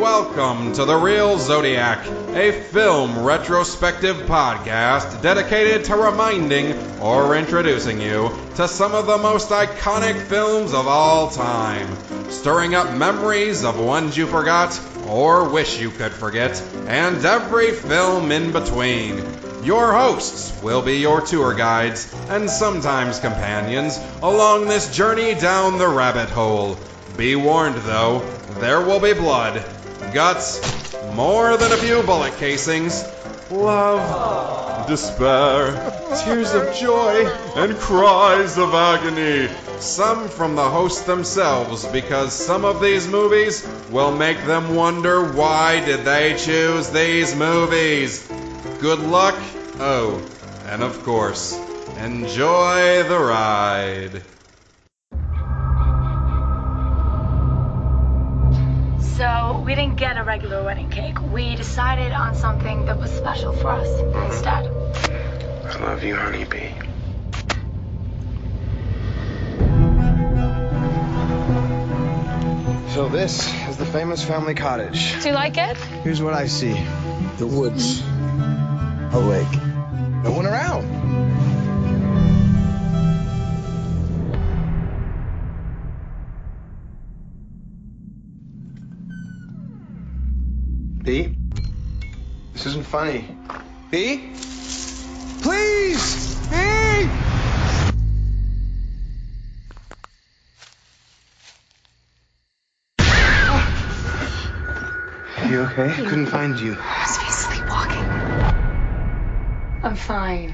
Welcome to The Real Zodiac, a film retrospective podcast dedicated to reminding or introducing you to some of the most iconic films of all time, stirring up memories of ones you forgot or wish you could forget, and every film in between. Your hosts will be your tour guides and sometimes companions along this journey down the rabbit hole. Be warned though, there will be blood, guts, more than a few bullet casings, love, despair, tears of joy, and cries of agony. Some from the hosts themselves, because some of these movies will make them wonder why did they choose these movies. Good luck. Oh, and of course, enjoy the ride. So we didn't get a regular wedding cake. We decided on something that was special for us instead. I love you, honeybee. So this is the famous family cottage. Do you like it? Here's what I see. The woods. Mm-hmm. A lake. No one around. B? This isn't funny. B? Please! B! Ah! You okay? I Couldn't find you. Must be sleepwalking. I'm fine.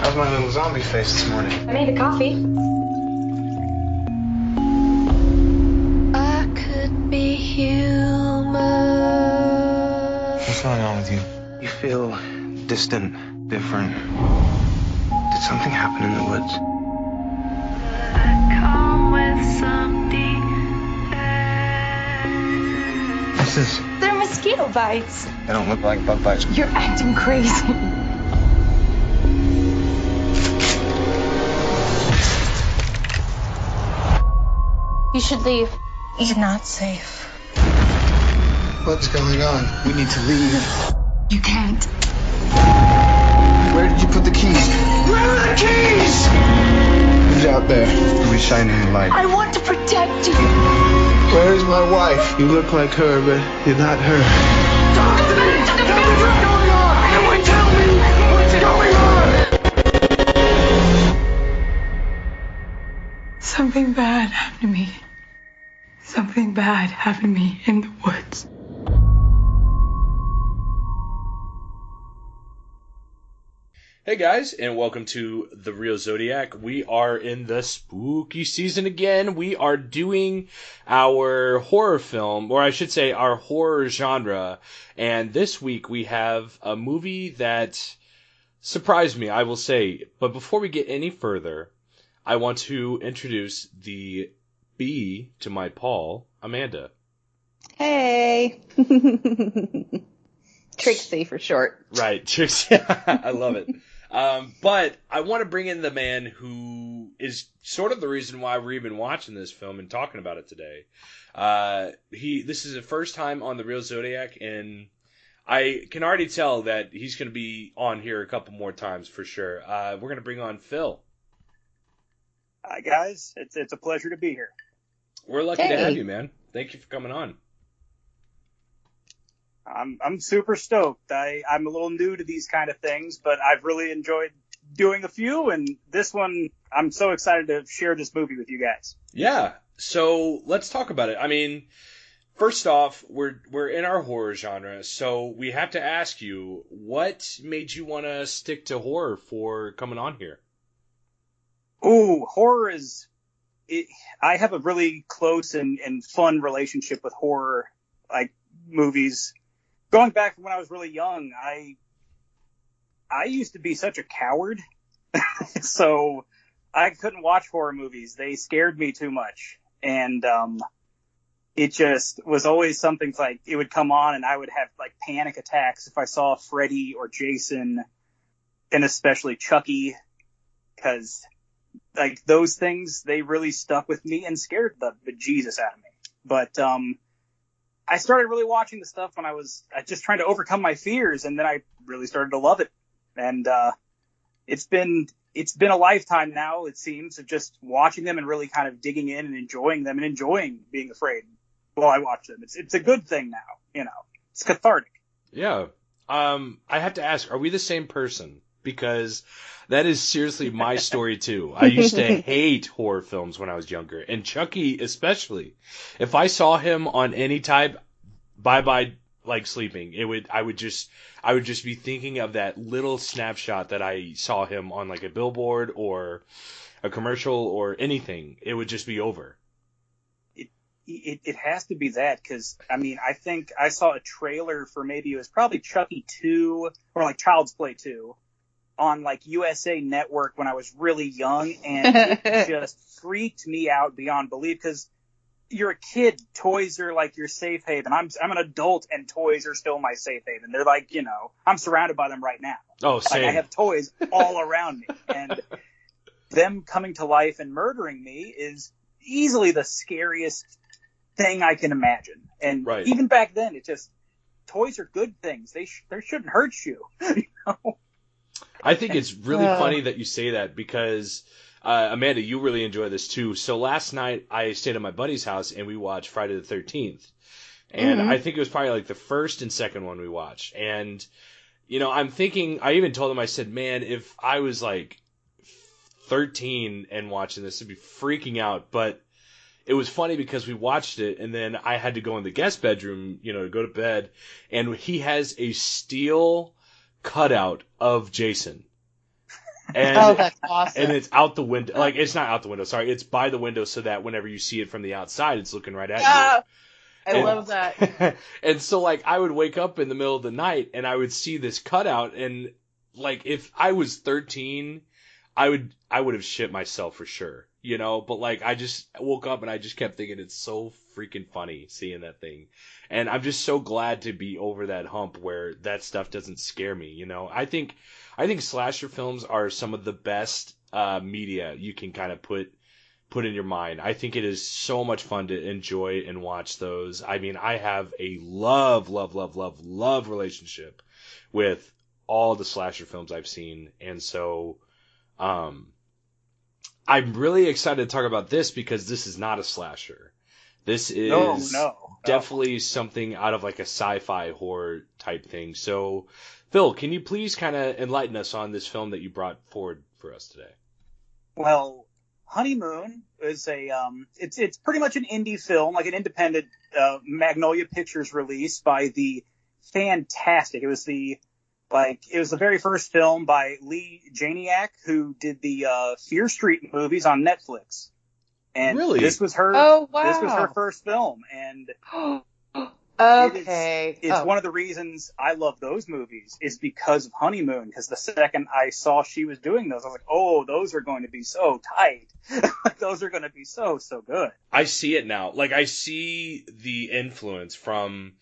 How's my little zombie face this morning? I made the coffee. Feel distant, different. Did something happen in the woods? Come with some What's this? They're mosquito bites. They don't look like bug bites. You're acting crazy. You should leave. You're not safe. What's going on? We need to leave. You can't. Where did you put the keys? Where are the keys? Who's out there? Who's shining the light? I want to protect you. Where is my wife? You look like her, but you're not her. Talk to me! Tell me what's going on! Anyone tell me what's going on! Something bad happened to me. Something bad happened to me in the woods. Hey guys, and welcome to The Real Zodiac. We are in the spooky season again. We are doing our horror film, or I should say our horror genre. And this week we have a movie that surprised me, I will say. But before we get any further, I want to introduce the B to my Paul, Amanda. Hey. Trixie for short. Right, Trixie. I love it. Um, but I want to bring in the man who is sort of the reason why we're even watching this film and talking about it today. Uh, he, this is the first time on the Real Zodiac, and I can already tell that he's going to be on here a couple more times for sure. Uh, we're going to bring on Phil. Hi guys, it's it's a pleasure to be here. We're lucky to have you, man. Thank you for coming on. I'm I'm super stoked. I I'm a little new to these kind of things, but I've really enjoyed doing a few, and this one I'm so excited to share this movie with you guys. Yeah. So let's talk about it. I mean, first off, we're we're in our horror genre, so we have to ask you, what made you want to stick to horror for coming on here? Ooh, horror is. It, I have a really close and, and fun relationship with horror, like movies. Going back when I was really young, I I used to be such a coward, so I couldn't watch horror movies. They scared me too much, and um, it just was always something like it would come on, and I would have like panic attacks if I saw Freddy or Jason, and especially Chucky, because like those things, they really stuck with me and scared the bejesus out of me. But um, I started really watching the stuff when I was just trying to overcome my fears, and then I really started to love it. And uh, it's been it's been a lifetime now, it seems, of just watching them and really kind of digging in and enjoying them and enjoying being afraid while I watch them. It's it's a good thing now, you know. It's cathartic. Yeah. Um, I have to ask, are we the same person? Because that is seriously my story too. I used to hate horror films when I was younger, and Chucky especially. If I saw him on any type, bye bye, like sleeping, it would, I would just, I would just be thinking of that little snapshot that I saw him on like a billboard or a commercial or anything. It would just be over. It, it has to be that because I mean I think I saw a trailer for maybe it was probably Chucky two or like Child's Play two on like USA Network when I was really young, and it just freaked me out beyond belief because you're a kid. Toys are like your safe haven. I'm I'm an adult, and toys are still my safe haven. They're like you know I'm surrounded by them right now. Oh, same. Like I have toys all around me, and them coming to life and murdering me is easily the scariest thing I can imagine. And Right. even back then, it just toys are good things. They sh- they shouldn't hurt you. you know? I think it's really Uh. funny that you say that because uh, Amanda, you really enjoy this too. So last night I stayed at my buddy's house and we watched Friday the Thirteenth, and Mhm. I think it was probably like the first and second one we watched. And you know, I'm thinking. I even told him. I said, "Man, if I was like 13 and watching this, I'd be freaking out." But it was funny because we watched it and then I had to go in the guest bedroom, you know, to go to bed, and he has a steel cutout of Jason. And oh, that's awesome. and it's out the window. Like it's not out the window. Sorry, it's by the window so that whenever you see it from the outside, it's looking right at you. Oh, I And- love that. and so like I would wake up in the middle of the night and I would see this cutout and like if I was 13, I would I would have shit myself for sure. You know, but like I just woke up and I just kept thinking it's so freaking funny seeing that thing. And I'm just so glad to be over that hump where that stuff doesn't scare me, you know. I think I think slasher films are some of the best uh, media you can kind of put put in your mind. I think it is so much fun to enjoy and watch those. I mean, I have a love, love, love, love, love relationship with all the slasher films I've seen, and so um, I'm really excited to talk about this because this is not a slasher. This is No, no. definitely something out of like a sci-fi horror type thing. So, Phil, can you please kind of enlighten us on this film that you brought forward for us today? Well, Honeymoon is a um, it's it's pretty much an indie film, like an independent uh, Magnolia Pictures release by the fantastic. It was the like it was the very first film by Leigh Janiak, who did the uh, Fear Street movies on Netflix. And Really? this was her. Oh, This was her first film, and okay. It's Oh. one of the reasons I love those movies is because of Honeymoon. Because the second I saw she was doing those, I was like, oh, those are going to be so tight. those are going to be so so good. I see it now. Like I see the influence from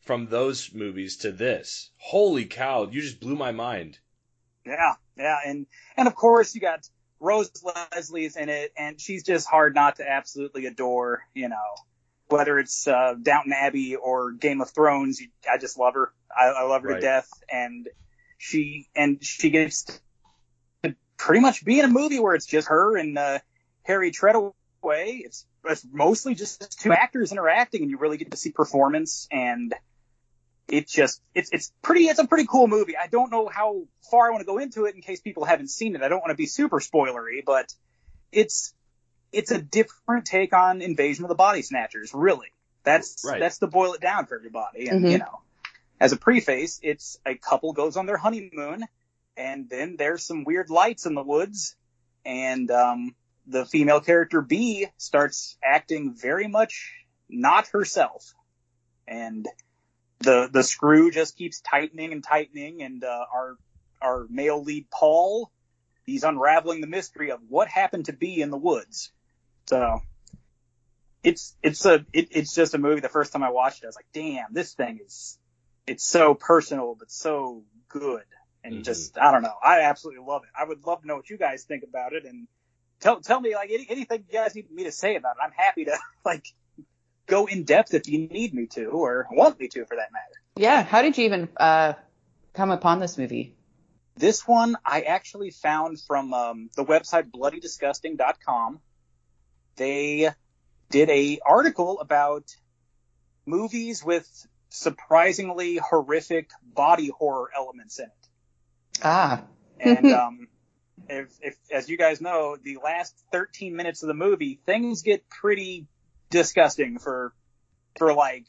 from those movies to this. Holy cow, you just blew my mind. Yeah, yeah, and and of course you got Rose Leslie's in it, and she's just hard not to absolutely adore. You know, whether it's uh, Downton Abbey or Game of Thrones, you, I just love her. I, I love her Right. to death, and she and she gets to pretty much be in a movie where it's just her and uh, Harry Treadaway. It's it's mostly just two actors interacting, and you really get to see performance and it's just it's it's pretty it's a pretty cool movie. I don't know how far I want to go into it in case people haven't seen it. I don't want to be super spoilery, but it's it's a different take on Invasion of the Body Snatchers. Really, that's Right. that's to boil it down for everybody. And Mhm. you know, as a preface, it's a couple goes on their honeymoon, and then there's some weird lights in the woods, and um, the female character B starts acting very much not herself, and the the screw just keeps tightening and tightening, and uh, our our male lead Paul, he's unraveling the mystery of what happened to Bea in the woods. So it's it's a it, it's just a movie. The first time I watched it, I was like, damn, this thing is it's so personal but so good, and Mhm. just I don't know, I absolutely love it. I would love to know what you guys think about it, and tell tell me like any, anything you guys need me to say about it. I'm happy to like go in depth if you need me to or want me to for that matter. Yeah. How did you even uh, come upon this movie? This one I actually found from um, the website bloodydisgusting.com. They did a article about movies with surprisingly horrific body horror elements in it. Ah. And um, if, if, as you guys know, the last 13 minutes of the movie, things get pretty disgusting for, for like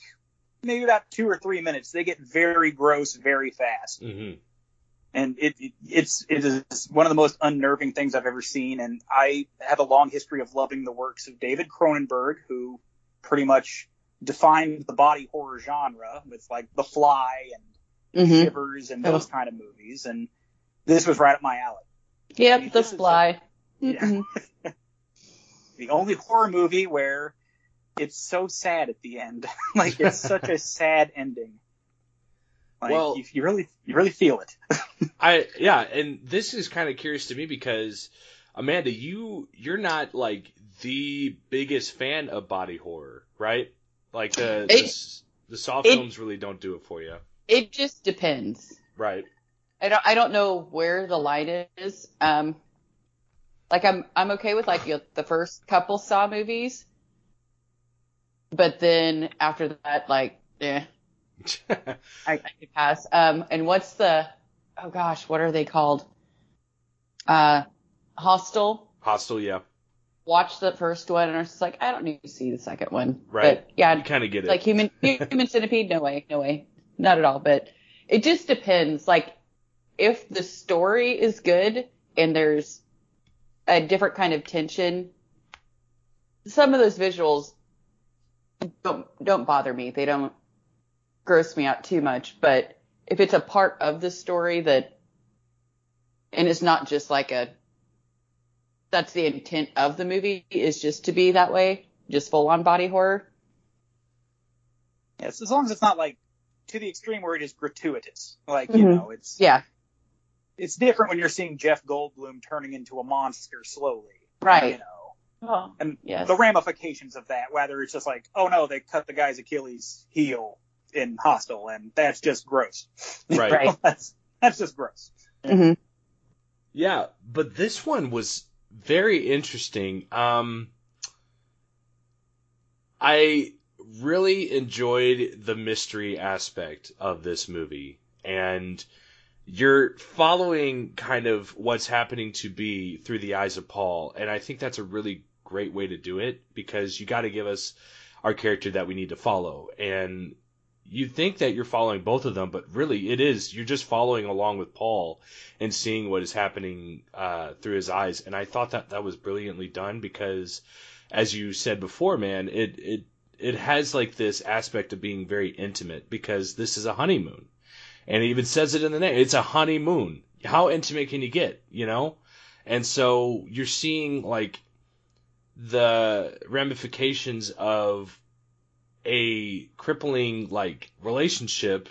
maybe about two or three minutes. They get very gross very fast. Mm-hmm. And it, it it's it is one of the most unnerving things I've ever seen. And I have a long history of loving the works of David Cronenberg, who pretty much defined the body horror genre with like The Fly and Mm-hmm. Shivers and those kind of movies. And this was right up my alley. Yep. The This a- Fly. Yeah. Mhm. the only horror movie where it's so sad at the end. like it's such a sad ending. Like Well- you, you really you really feel it. I yeah, and this is kind of curious to me because Amanda, you you're not like the biggest fan of body horror, right? Like the the, It- s- the soft it- films really don't do it for you, It just depends. right? I don't I don't know where the line is. Um like I'm I'm okay with like you know, the first couple Saw movies. But then after that, like, yeah, I, I could pass. Um and what's the oh gosh, what are they called? Uh Hostel. Hostile, yeah, Watch the first one and I was just like, I don't need to see the second one. right. But yeah, you kind of get it. like human human centipede no way no way not at all but it just depends like if the story is good and there's a different kind of tension some of those visuals don't don't bother me they don't gross me out too much but if it's a part of the story that and it's not just like a that's the intent of the movie is just to be that way just full on body horror Yes, as long as it's not like to the extreme where it is gratuitous. Like, you Mhm. know, it's yeah it's different when you're seeing Jeff Goldblum turning into a monster slowly. Right. You know. Oh, And yes. the ramifications of that, whether it's just like, oh no, they cut the guy's Achilles heel in Hostel and that's just gross. Right. Right. that's that's just gross. hmm Yeah, but this one was very interesting. Um, I really enjoyed the mystery aspect of this movie, and you're following kind of what's happening to Bea through the eyes of Paul, and I think that's a really great way to do it because you got to give us our character that we need to follow, and you think that you're following both of them, but really it is you're just following along with Paul and seeing what is happening uh, through his eyes. And I thought that that was brilliantly done because, as you said before, man, it it it has like this aspect of being very intimate because this is a honeymoon, and it even says it in the name. It's a honeymoon. How intimate can you get? You know, and so you're seeing like the ramifications of a crippling like relationship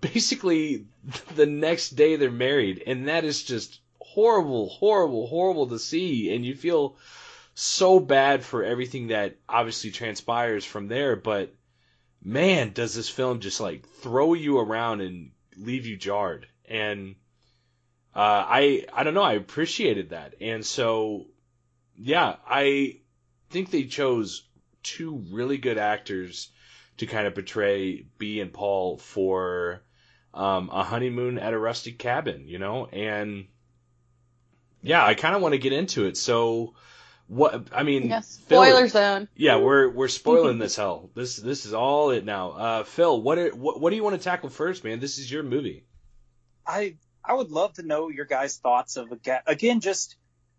basically the next day they're married and that is just horrible horrible horrible to see and you feel so bad for everything that obviously transpires from there but man does this film just like throw you around and leave you jarred and uh, I I don't know I appreciated that and so yeah I think they chose two really good actors to kind of portray B and Paul for um, a honeymoon at a rustic cabin, you know, and yeah, I kind of want to get into it. So, what I mean, Yes. Phil- Spoiler zone. yeah, we're we're spoiling this hell. This this is all it now. Uh, Phil, what, are, what what do you want to tackle first, man? This is your movie. I I would love to know your guys' thoughts of again, again just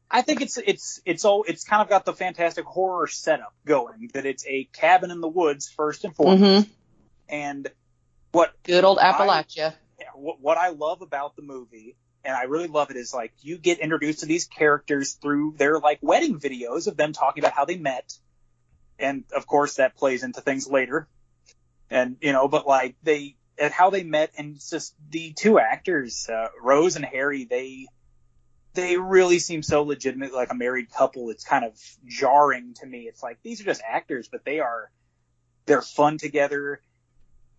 I think it's it's it's all it's kind of got the fantastic horror setup going that it's a cabin in the woods first and foremost. Hmm and what Good old I- Appalachia. what what I love about the movie and I really love it is like you get introduced to these characters through their like wedding videos of them talking about how they met. And of course that plays into things later. And you know but like they and how they met and just the two actors uh, Rose and Harry they they really seem so legitimate, like a married couple. It's kind of jarring to me. It's like these are just actors, but they are they're fun together,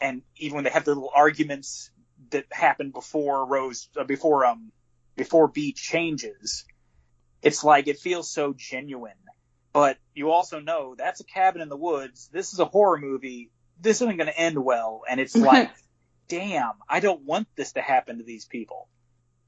and even when they have their little arguments that happen before Rose, uh, before um, before B changes, it's like it feels so genuine. But you also know that's a cabin in the woods. This is a horror movie. This isn't going to end well, and it's like, damn, I don't want this to happen to these people.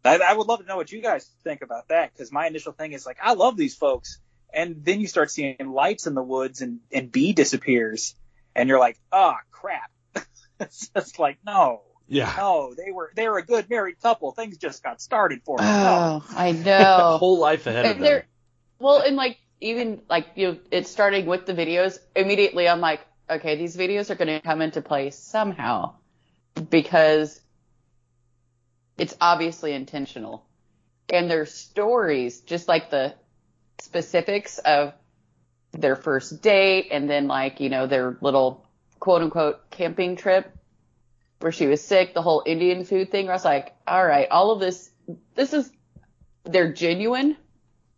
I, I would love to know what you guys think about that because my initial thing is like, I love these folks, and then you start seeing lights in the woods, and and B disappears, and you're like, ah, oh, crap. it's just like, no, Yeah. no, they were they were a good married couple. Things just got started for them. Oh, I know. Whole life ahead of them. they're- well, and like even like you, know, it's starting with the videos. Immediately, I'm like, okay, these videos are going to come into play somehow because it's obviously intentional, and their stories, just like the specifics of their first date, and then like you know their little quote unquote camping trip where she was sick, the whole Indian food thing. where I was like, all right, all of this, this is they're genuine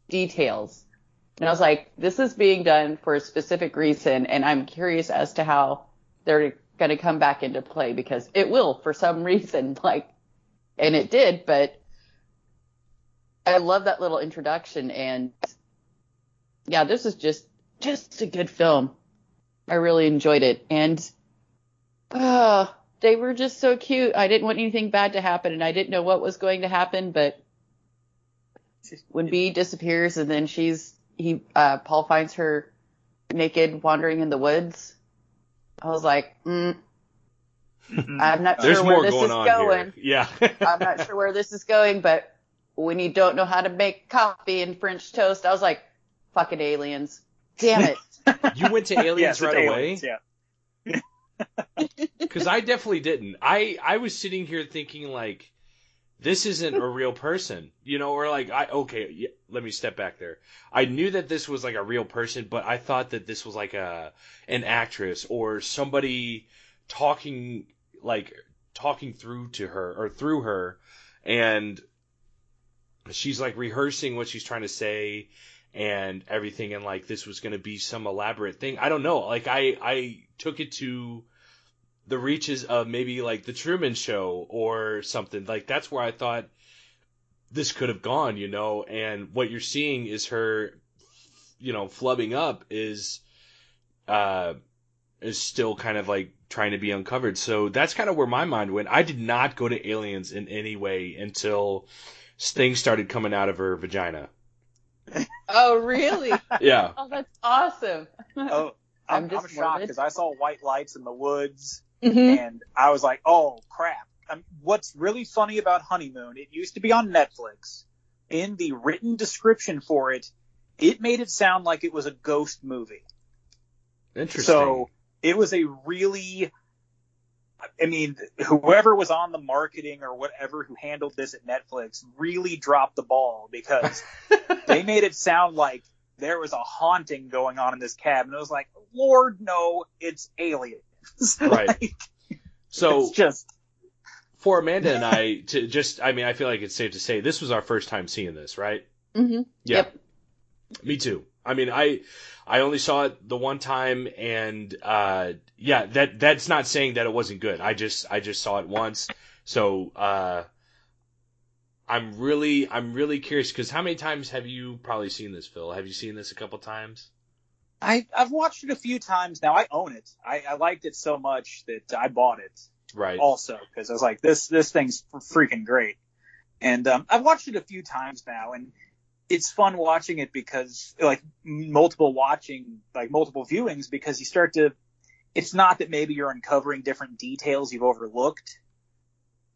details. And I was like, this is being done for a specific reason, and I'm curious as to how they're going to come back into play because it will for some reason, like, and it did, but I love that little introduction and yeah, this is just, just a good film. I really enjoyed it and, uh, they were just so cute. I didn't want anything bad to happen and I didn't know what was going to happen, but when B disappears and then she's he uh Paul finds her naked wandering in the woods. I was like, mm, Mm-hmm. I'm not There's sure where more this going is on going. here. Yeah. I'm not sure where this is going, but when you don't know how to make coffee and French toast, I was like, fucking aliens. Damn it. you went to aliens Yes, right aliens, away? Yeah. Because I definitely didn't. I I was sitting here thinking like, this isn't a real person, you know, or like I okay, yeah, let me step back there. I knew that this was like a real person, but I thought that this was like a an actress or somebody talking like talking through to her or through her, and she's like rehearsing what she's trying to say and everything and like this was going to be some elaborate thing. I don't know. Like I I took it to the reaches of maybe like the Truman Show or something. Like that's where I thought this could have gone, you know. And what you're seeing is her, you know, flubbing up is, uh, is still kind of like trying to be uncovered. So that's kind of where my mind went. I did not go to aliens in any way until things started coming out of her vagina. oh, really? Yeah. Oh, that's awesome. Oh, I'm, I'm I'm, just shocked because I saw white lights in the woods Mhm. and I was like, oh crap. Um, what's really funny about Honeymoon, it used to be on Netflix. In the written description for it, it made it sound like it was a ghost movie. Interesting. So it was a really, I mean, whoever was on the marketing or whatever who handled this at Netflix really dropped the ball because they made it sound like there was a haunting going on in this cabin. It was like, Lord, no, it's aliens. Right. Like, so it's just, for Amanda and I to just I mean I feel like it's safe to say this was our first time seeing this, right? Mhm. Yeah. Yep. Me too. I mean I I only saw it the one time and uh yeah, that that's not saying that it wasn't good. I just I just saw it once. So uh I'm really I'm really curious cuz how many times have you probably seen this, Phil? Have you seen this a couple times? I, I've watched it a few times now. I own it. I, I liked it so much that I bought it. Right. also because I was like, this this thing's freaking great. And um, I've watched it a few times now, and it's fun watching it because like multiple watching, like multiple viewings, because you start to. It's not that maybe you're uncovering different details you've overlooked,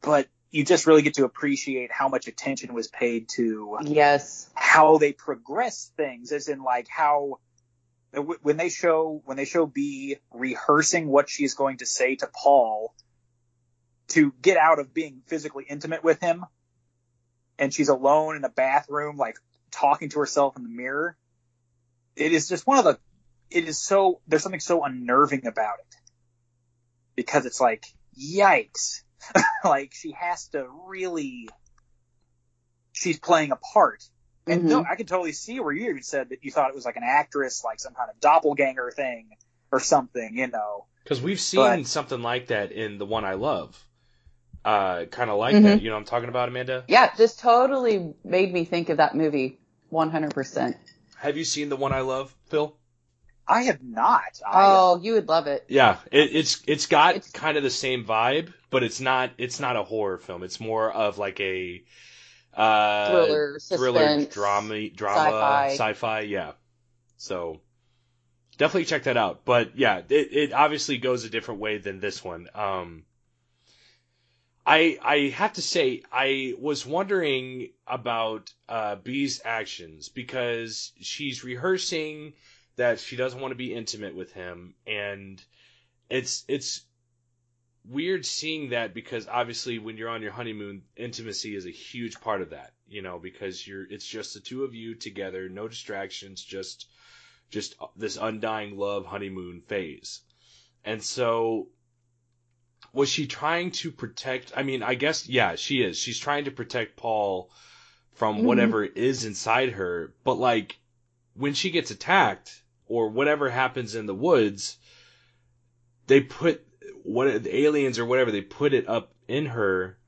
but you just really get to appreciate how much attention was paid to Yes. how they progress things, as in like how when they show when they show B rehearsing what she's going to say to Paul to get out of being physically intimate with him, and she's alone in a bathroom, like talking to herself in the mirror. It is just one of the. It is so there's something so unnerving about it because it's like yikes, like she has to really she's playing a part. And Mhm. no, I can totally see where you even said that you thought it was like an actress, like some kind of doppelganger thing or something, you know. Because we've seen But- something like that in the one I love. Uh, kind of like Mhm. that. You know what I'm talking about, Amanda? Yeah, this totally made me think of that movie 100%. Have you seen the one I love, Phil? I have not. I, Oh, you would love it. Yeah, it, it's it's got It's- kind of the same vibe, but it's not it's not a horror film. It's more of like a uh, Thriller, thriller, drama, drama, sci-fi. sci-fi. Yeah, so definitely check that out. But yeah, it, it obviously goes a different way than this one. Um, I I have to say I was wondering about uh, B's actions because she's rehearsing that she doesn't want to be intimate with him and it's it's weird seeing that because obviously when you're on your honeymoon intimacy is a huge part of that you know because you're it's just the two of you together no distractions just just this undying love honeymoon phase. And so was she trying to protect i mean i guess yeah she is she's trying to protect paul from Mhm. whatever is inside her but like when she gets attacked or whatever happens in the woods they put what the aliens or whatever they put it up in her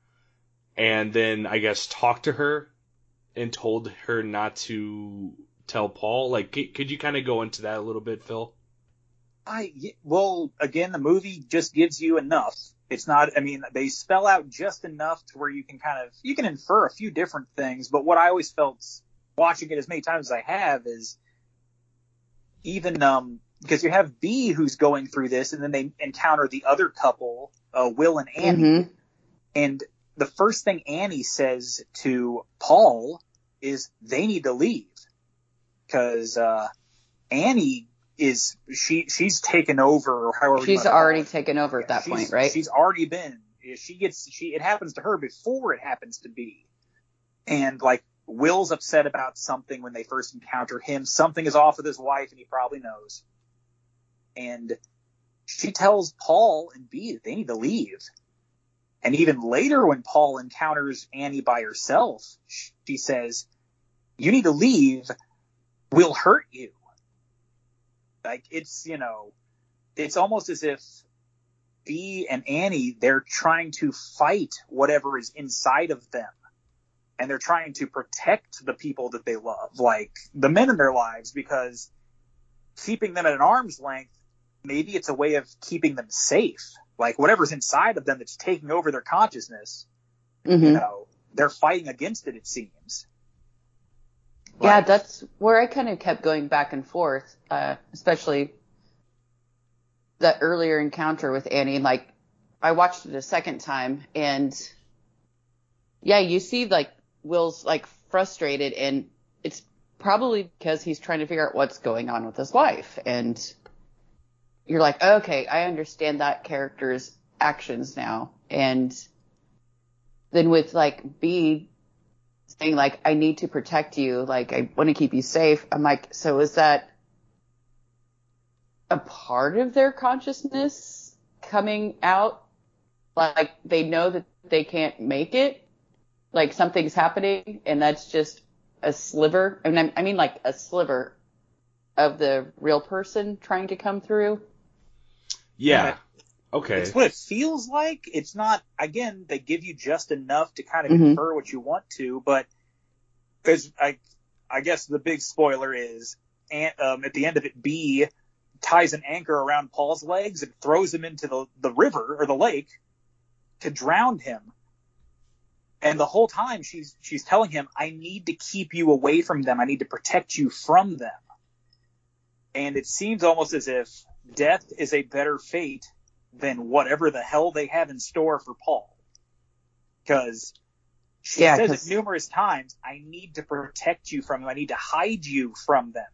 and then i guess talked to her and told her not to tell paul like could you kind of go into that a little bit phil I y- well, again, the movie just gives you enough. It's not. I mean, they spell out just enough to where you can kind of you can infer a few different things. But what I always felt watching it as many times as I have is even um because you have B who's going through this, and then they encounter the other couple, uh, Will and Annie, Mhm. and the first thing Annie says to Paul is they need to leave because uh, Annie is she she's taken over or however She's already taken over at that She's- point, right? She's already been. She gets she it happens to her before it happens to Bea, and like Will's upset about something when they first encounter him. Something is off with his wife, and he probably knows. And she tells Paul and B that they need to leave. And even later, when Paul encounters Annie by herself, she says, "You need to leave. We'll hurt you." Like it's you know, it's almost as if B and Annie they're trying to fight whatever is inside of them, and they're trying to protect the people that they love, like the men in their lives, because keeping them at an arm's length, maybe it's a way of keeping them safe. Like whatever's inside of them that's taking over their consciousness, you Mhm. know, they're fighting against it. It seems. Yeah, that's where I kind of kept going back and forth, uh, especially that earlier encounter with Annie. Like, I watched it a second time, and yeah, you see like Will's like frustrated, and it's probably because he's trying to figure out what's going on with his wife, and you're like, okay, I understand that character's actions now, and then with like B saying like I need to protect you, like I want to keep you safe. I'm like, so is that a part of their consciousness coming out? Like they know that they can't make it, like something's happening, and that's just a sliver. I mean, I mean like a sliver of the real person trying to come through. yeah Yeah. Okay It's what it feels like. It's not, again, they give you just enough to kind of Mhm. infer what you want to, but because I, I guess the big spoiler is, and, um, at the end of it, B ties an anchor around Paul's legs and throws him into the, the river or the lake to drown him. And the whole time she's, she's telling him, I need to keep you away from them. I need to protect you from them. And it seems almost as if death is a better fate than whatever the hell they have in store for Paul. Because she Yeah, says it numerous times, I need to protect you from them. I need to hide you from them.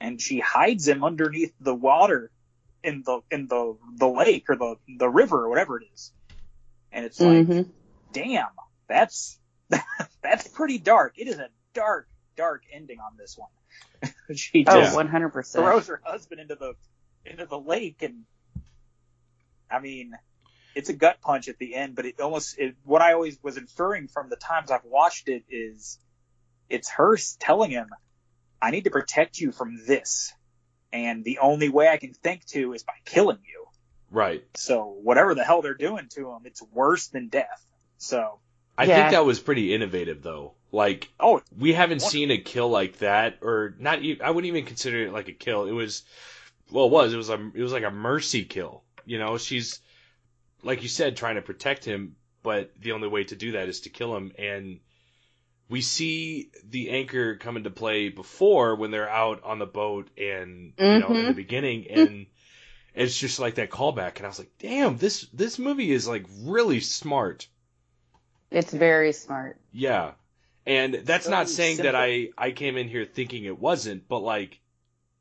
And she hides him underneath the water in the in the the lake or the the river or whatever it is. And it's like, Mhm. damn, that's that's pretty dark. It is a dark, dark ending on this one. she Oh, 100%. throws her husband into the into the lake and I mean it's a gut punch at the end, but it almost it, what I always was inferring from the times I've watched it is it's her telling him, I need to protect you from this. And the only way I can think to is by killing you. Right. So whatever the hell they're doing to him, it's worse than death. So I Yeah. think that was pretty innovative though. Like oh we haven't What- seen a kill like that or not I wouldn't even consider it like a kill. It was well it was it was a it was like a mercy kill. You know, she's like you said trying to protect him, but the only way to do that is to kill him and we see the anchor come into play before when they're out on the boat and you know in the Mhm. beginning and it's just like that callback and I was like, "Damn, this this movie is like really smart." It's very smart. Yeah. And that's not Very saying that. I I came in here thinking it wasn't, but like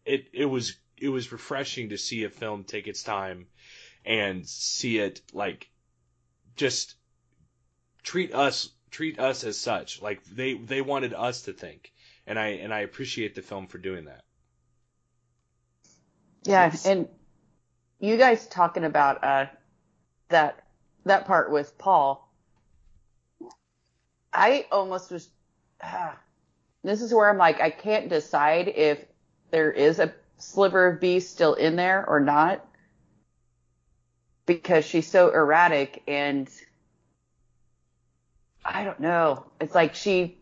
it it was it was refreshing to see a film take its time and see it like just treat us treat us as such. Like they they wanted us to think. And I and I appreciate the film for doing that. Yeah, Yes. and you guys talking about uh that that part with Paul. I almost was. ah, this is where I'm like, I can't decide if there is a sliver of beast still in there or not, because she's so erratic and I don't know. It's like she.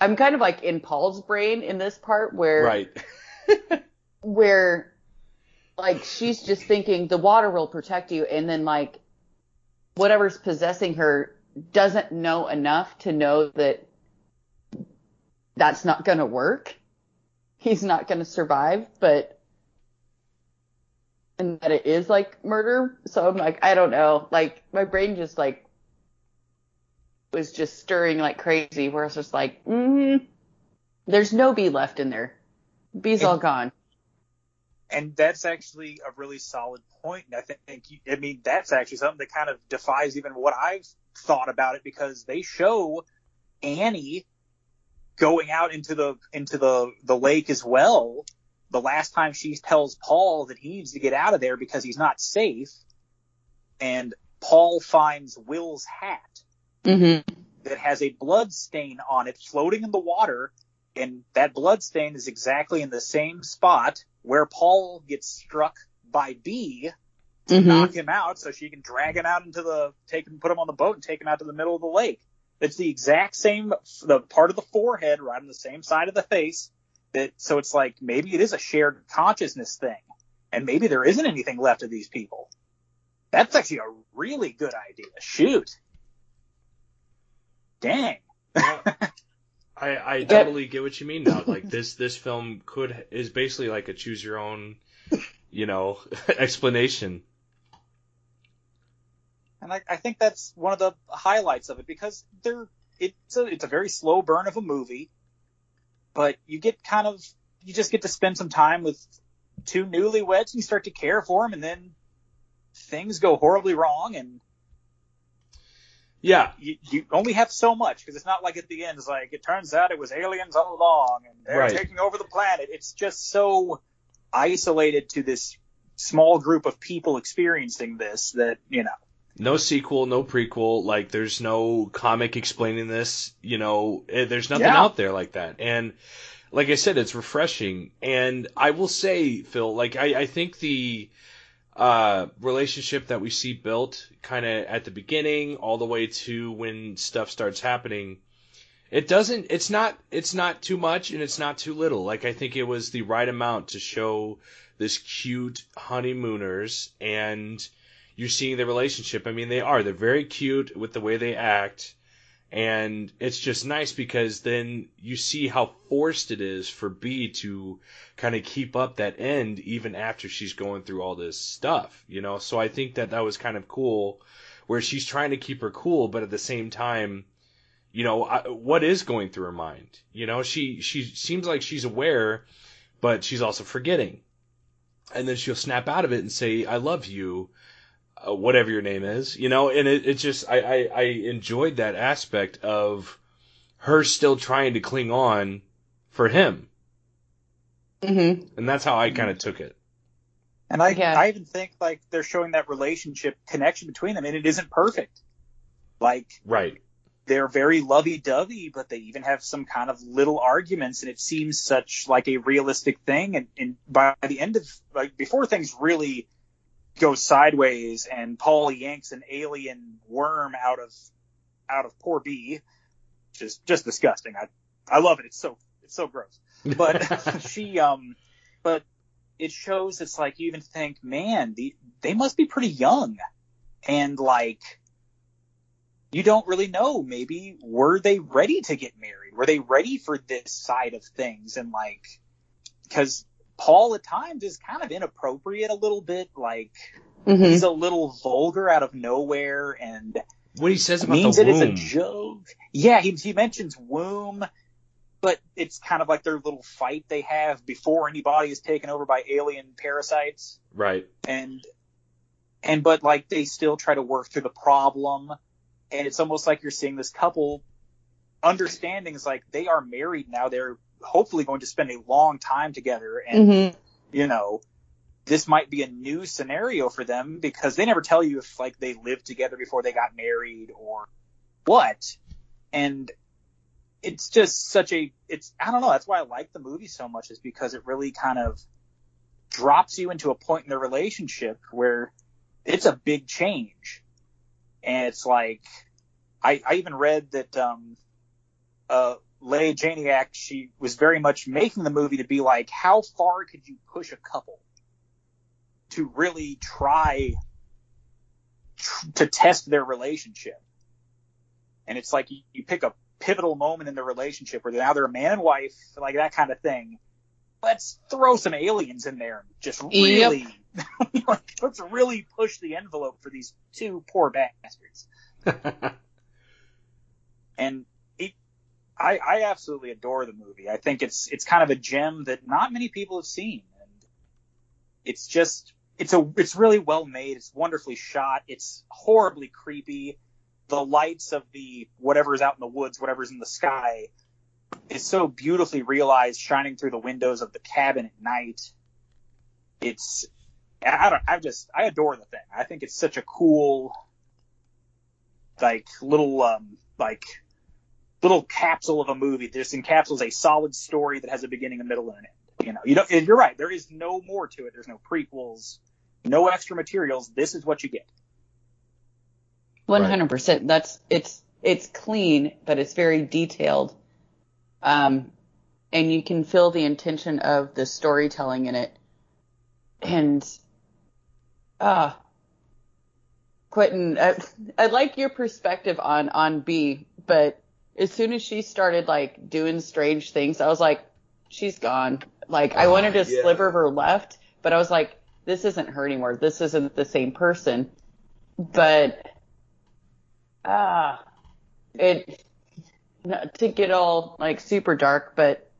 I'm kind of like in Paul's brain in this part where Right. where like she's just thinking the water will protect you and then like whatever's possessing her doesn't know enough to know that that's not going to work. He's not going to survive, but and that it is like murder. So I'm like, I don't know. Like my brain just like was just stirring like crazy where it's just like, mm, there's no Bea left in there. Bea's all gone. and that's actually a really solid point. And I think, you- I mean, that's actually something that kind of defies even what I've thought about it because they show Annie going out into the, into the, the lake as well. The last time she tells Paul that he needs to get out of there because he's not safe. And Paul finds Will's hat Mm-hmm. that has a blood stain on it floating in the water. And that blood stain is exactly in the same spot where Paul gets struck by B to Mm-hmm. knock him out so she can drag him out into the, take him, put him on the boat and take him out to the middle of the lake. It's the exact same, the part of the forehead right on the same side of the face that, so it's like maybe it is a shared consciousness thing and maybe there isn't anything left of these people. That's actually a really good idea. Shoot. Dang. I, I totally get what you mean now. Like this, this film could is basically like a choose your own, you know, explanation. And I, I think that's one of the highlights of it because they're it's a it's a very slow burn of a movie, but you get kind of you just get to spend some time with two newlyweds and you start to care for them, and then things go horribly wrong, and Yeah, you, you only have so much because it's not like at the end it's like it turns out it was aliens all along and they're Right. taking over the planet. It's just so isolated to this small group of people experiencing this that you know no sequel, no prequel. Like there's no comic explaining this. You know, eh, there's nothing Yeah. out there like that. And like I said, it's refreshing. And I will say, Phil, like I, I think the uh, relationship that we see built kind of at the beginning all the way to when stuff starts happening it doesn't it's not it's not too much and it's not too little like i think it was the right amount to show this cute honeymooners and you're seeing the relationship i mean they are they're very cute with the way they act and it's just nice because then you see how forced it is for B to kind of keep up that end even after she's going through all this stuff, you know? So I think that that was kind of cool where she's trying to keep her cool, but at the same time, you know, I, what is going through her mind? You know, she, she seems like she's aware, but she's also forgetting. And then she'll snap out of it and say, I love you, uh, whatever your name is, you know, and it, it just, I, I, I enjoyed that aspect of her still trying to cling on for him. Mm-hmm. And that's how I kind of took it. And I, Yeah. I even think like they're showing that relationship connection between them, and it isn't perfect. Like Right. they're very lovey-dovey, but they even have some kind of little arguments, and it seems such like a realistic thing. And, and by the end of like before things really go sideways, and Paul yanks an alien worm out of out of poor Bea, which is just disgusting. I I love it. It's so it's so gross. But she um, but it shows it's like you even think, man, the, they must be pretty young, and like you don't really know. Maybe were they ready to get married? Were they ready for this side of things? And like, because Paul at times is kind of inappropriate a little bit. Like, Mm-hmm. he's a little vulgar out of nowhere and What he says about means the it as a joke. Yeah, he, he mentions womb, but it's kind of like their little fight they have before anybody is taken over by alien parasites right. and and but like they still try to work through the problem and it's almost like you're seeing this couple understanding is like they are married now they're hopefully going to spend a long time together and Mm-hmm. you know this might be a new scenario for them because they never tell you if like they lived together before they got married or what and it's just such a it's i don't know that's why i like the movie so much is because it really kind of drops you into a point in the relationship where it's a big change and it's like i i even read that um uh Leigh Janiak, she was very much making the movie to be like, how far could you push a couple to really try tr- to test their relationship? And it's like you, you pick a pivotal moment in the relationship where now they're a man and wife, like that kind of thing. Let's throw some aliens in there and just really, like, let's really push the envelope for these two poor bastards. and I, I absolutely adore the movie. I think it's it's kind of a gem that not many people have seen, and it's just it's a it's really well made. It's wonderfully shot. It's horribly creepy. The lights of the whatever's out in the woods, whatever's in the sky, is so beautifully realized, shining through the windows of the cabin at night. It's I don't I just I adore the thing. I think it's such a cool like little um like little capsule of a movie that just encapsulates a solid story that has a beginning, a middle, and an end. You know, you don't. and You're right. There is no more to it. There's no prequels, no extra materials. This is what you get. One hundred percent. That's it's it's clean, but it's very detailed. Um, and you can feel the intention of the storytelling in it. And ah, Quentin, I, I like your perspective on on Bea, but as soon as she started like doing strange things, I was like, she's gone. Like I wanted a yeah. sliver of her left, but I was like, this isn't her anymore. This isn't the same person. But ah, it not to get all like super dark, but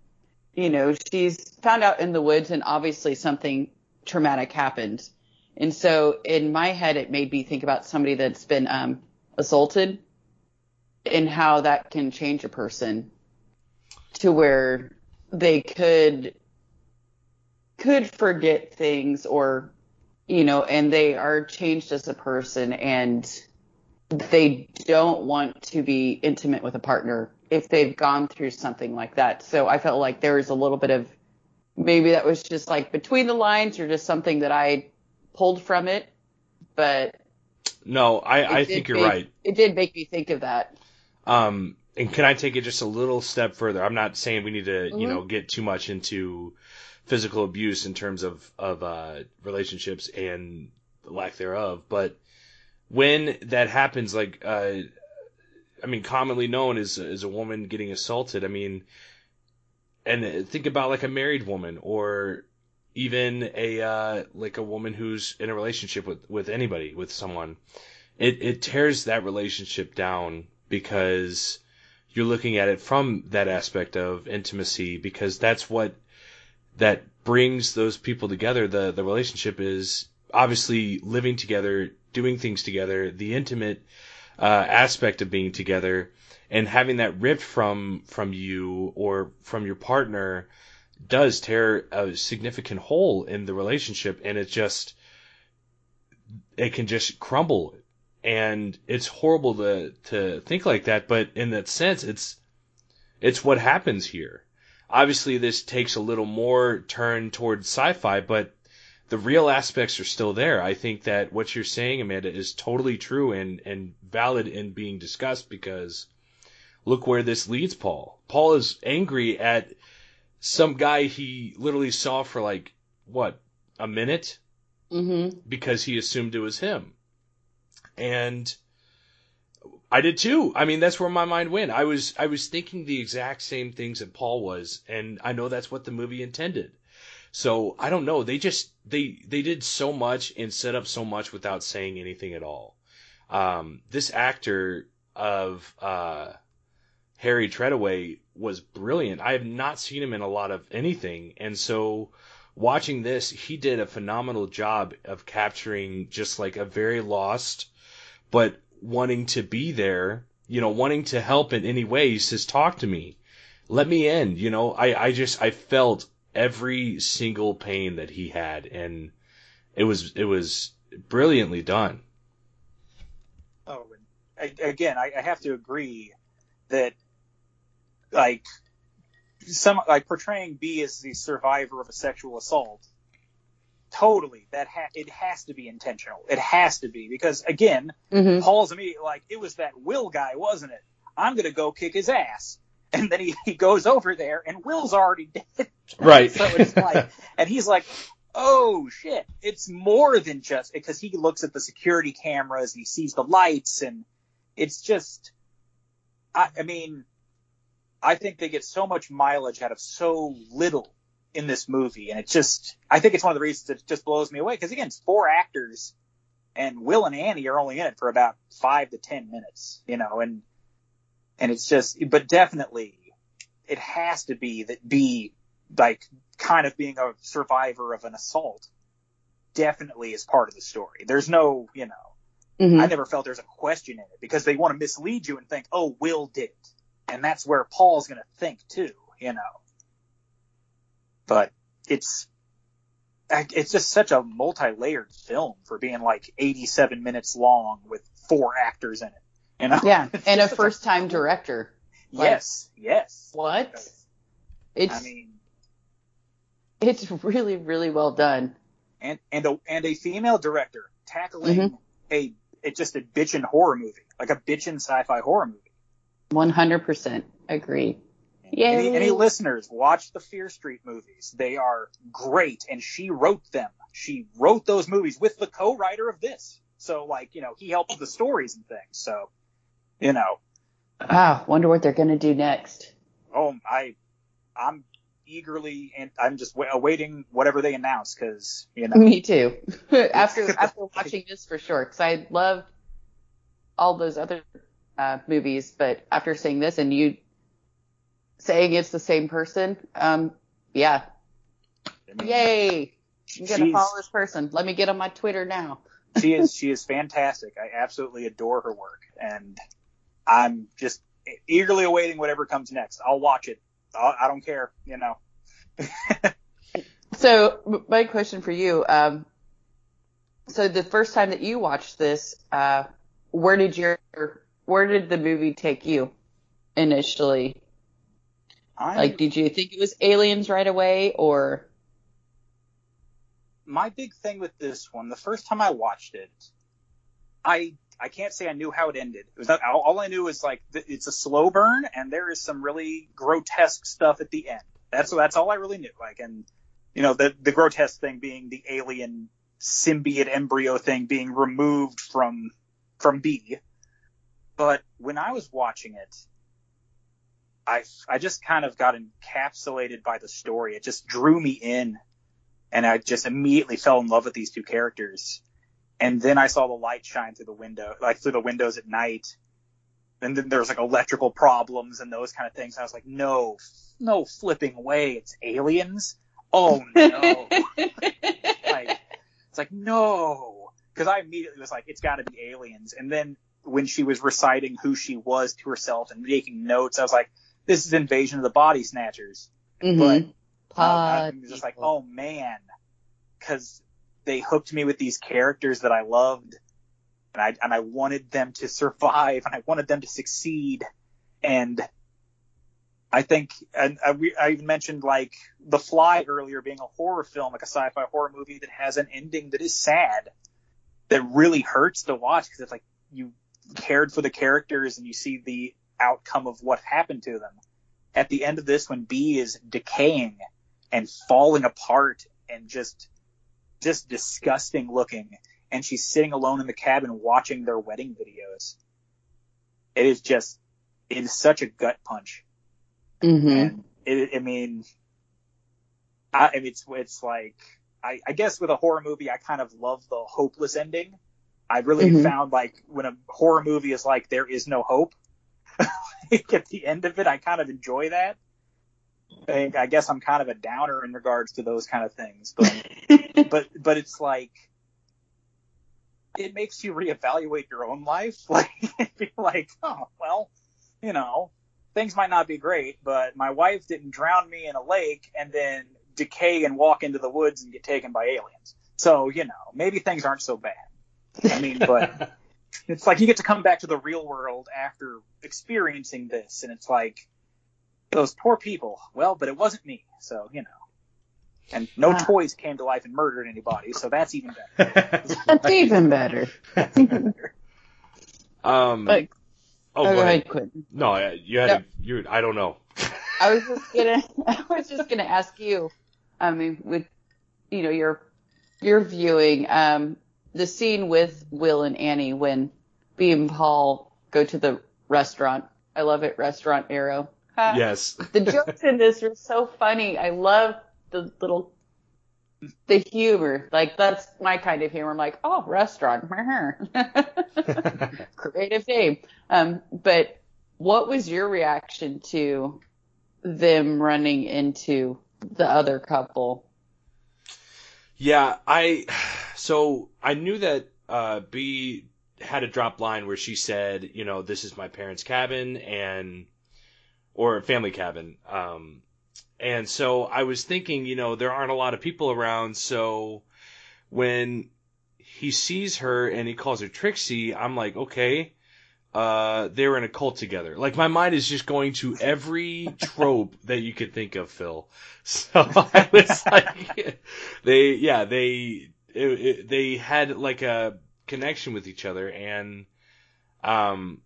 you know, she's found out in the woods and obviously something traumatic happened. And so in my head, it made me think about somebody that's been um, assaulted and how that can change a person to where they could could forget things or you know and they are changed as a person and they don't want to be intimate with a partner if they've gone through something like that so i felt like there was a little bit of maybe that was just like between the lines or just something that i pulled from it but No, I, I think you're make- right. it did make me think of that Um, and can I take it just a little step further? I'm not saying we need to, you Mhm. know, get too much into physical abuse in terms of of uh, relationships and the lack thereof, but when that happens, like, uh, I mean, commonly known as as a woman getting assaulted. I mean, and think about like a married woman or even a uh, like a woman who's in a relationship with with anybody with someone it it tears that relationship down because you're looking at it from that aspect of intimacy because that's what that brings those people together. The the relationship is obviously living together doing things together. The intimate uh, aspect of being together and having that ripped from from you or from your partner does tear a significant hole in the relationship and it just it can just crumble and it's horrible to to think like that. But in that sense, it's it's what happens here. Obviously, this takes a little more turn towards sci-fi, but the real aspects are still there. I think that what you're saying, Amanda, is totally true and and valid in being discussed because look where this leads Paul. Paul is angry at some guy he literally saw for like what a minute Mm-hmm. because he assumed it was him. And I did too. I mean, that's where my mind went. I was I was thinking the exact same things that Paul was, and I know that's what the movie intended. So I don't know. They just they they did so much and set up so much without saying anything at all. Um, this actor of uh, Harry Treadaway was brilliant. I have not seen him in a lot of anything, and so watching this, he did a phenomenal job of capturing just like a very lost, but wanting to be there, you know, wanting to help in any way. He says, talk to me. Let me in. You know, I, I just, I felt every single pain that he had and it was, it was brilliantly done. Oh, a- again, I, I have to agree that like some like portraying Bea as the survivor of a sexual assault. Totally, that ha- it has to be intentional. It has to be because again, Mm-hmm. Paul's immediately like, it was that Will guy, wasn't it? I'm gonna go kick his ass. And then he, he goes over there and Will's already dead. Right. So it's like, and he's like, oh shit, it's more than just, because he looks at the security cameras and he sees the lights and it's just, I, I mean, I think they get so much mileage out of so little in this movie. And it just, I think it's one of the reasons it just blows me away. Cause again, it's four actors and Will and Annie are only in it for about five to ten minutes, you know, and, and it's just, but definitely it has to be that Bea, like, kind of being a survivor of an assault definitely is part of the story. There's no, you know, Mm-hmm. I never felt there's a question in it because they want to mislead you and think, oh, Will did it. And that's where Paul's going to think too, you know. But it's, it's just such a multi-layered film for being like 87 minutes long with four actors in it, you know? Yeah, and a first time director. like- Yes, yes. What? It's I mean, it's really really well done. and and a and a female director tackling Mhm. a it just a bitchin' horror movie, like a bitchin' sci-fi horror movie. One hundred percent agree. Any, any listeners, watch the Fear Street movies. They are great, and she wrote them. She wrote those movies with the co-writer of this. So, like, you know, he helped with the stories and things. So, you know, Ah, wonder what they're gonna do next. oh, I, I'm eagerly and I'm just wa- awaiting whatever they announce because you know, Me too. after after watching this for sure, because I loved all those other uh, movies, but after seeing this and you saying it's the same person, um, yeah, I mean, yay! I'm gonna follow this person. Let me get on my Twitter now. she is she is fantastic. I absolutely adore her work, and I'm just eagerly awaiting whatever comes next. I'll watch it. I, I don't care, you know. So my question for you, um, so the first time that you watched this, uh, where did your where did the movie take you initially? I Like, did you think it was aliens right away, or my big thing with this one, the first time I watched it, I I can't say I knew how it ended. It was not, all, all I knew was like th- it's a slow burn, and there is some really grotesque stuff at the end. That's that's all I really knew. Like, and you know, the the grotesque thing being the alien symbiote embryo thing being removed from from Bea. But when I was watching it, I I just kind of got encapsulated by the story. It just drew me in and I just immediately fell in love with these two characters. And then I saw the light shine through the window, like through the windows at night. And then there was like electrical problems and those kind of things. I was like, no, no flipping way. It's aliens. Oh no. like, it's like, no. Cause I immediately was like, it's gotta be aliens. And then when she was reciting who she was to herself and making notes, I was like, this is Invasion of the Body Snatchers. Mhm. I, uh, Pod I'm just like, oh man, because they hooked me with these characters that I loved, and I and I wanted them to survive and I wanted them to succeed and I think and uh, I, I even mentioned like The Fly earlier being a horror film like a sci-fi horror movie that has an ending that is sad that really hurts to watch because it's like you cared for the characters and you see the outcome of what happened to them at the end of this when Bea is decaying and falling apart and just just disgusting looking and she's sitting alone in the cabin watching their wedding videos. It is just, it is such a gut punch. Mm-hmm. And it, I mean, I, I mean, it's, it's like, I, I guess with a horror movie, I kind of love the hopeless ending. I really Mhm. found like when a horror movie is like, there is no hope. at the end of it, I kind of enjoy that. I, I guess I'm kind of a downer in regards to those kind of things, but but but it's like it makes you reevaluate your own life. Like be like, oh well, you know, things might not be great, but my wife didn't drown me in a lake and then decay and walk into the woods and get taken by aliens. So you know, maybe things aren't so bad. I mean, but it's like you get to come back to the real world after experiencing this, and it's like those poor people. Well, but it wasn't me, so you know. And no Ah. toys came to life and murdered anybody, so that's even better. That's even better. That's even better. um, But oh, go go ahead. ahead, Quentin. No, you had Yeah. to, you. I don't know. I was just gonna, I was just gonna ask you. I mean, with you know your your viewing, um, the scene with Will and Annie when Bea and Paul go to the restaurant. I love it, restaurant arrow. Ha. yes. The jokes in this are so funny. I love the little the humor. Like that's my kind of humor. I'm like, oh, restaurant. Creative name. Um, but what was your reaction to them running into the other couple? Yeah, I so I knew that uh Bea had a drop line where she said, you know, this is my parents' cabin and or family cabin. Um and so I was thinking, you know, there aren't a lot of people around, so when he sees her and he calls her Trixie, I'm like, okay, uh, they were in a cult together. Like my mind is just going to every trope that you could think of, Phil. So I was like, they, yeah, they, it, it, they had like a connection with each other, and um,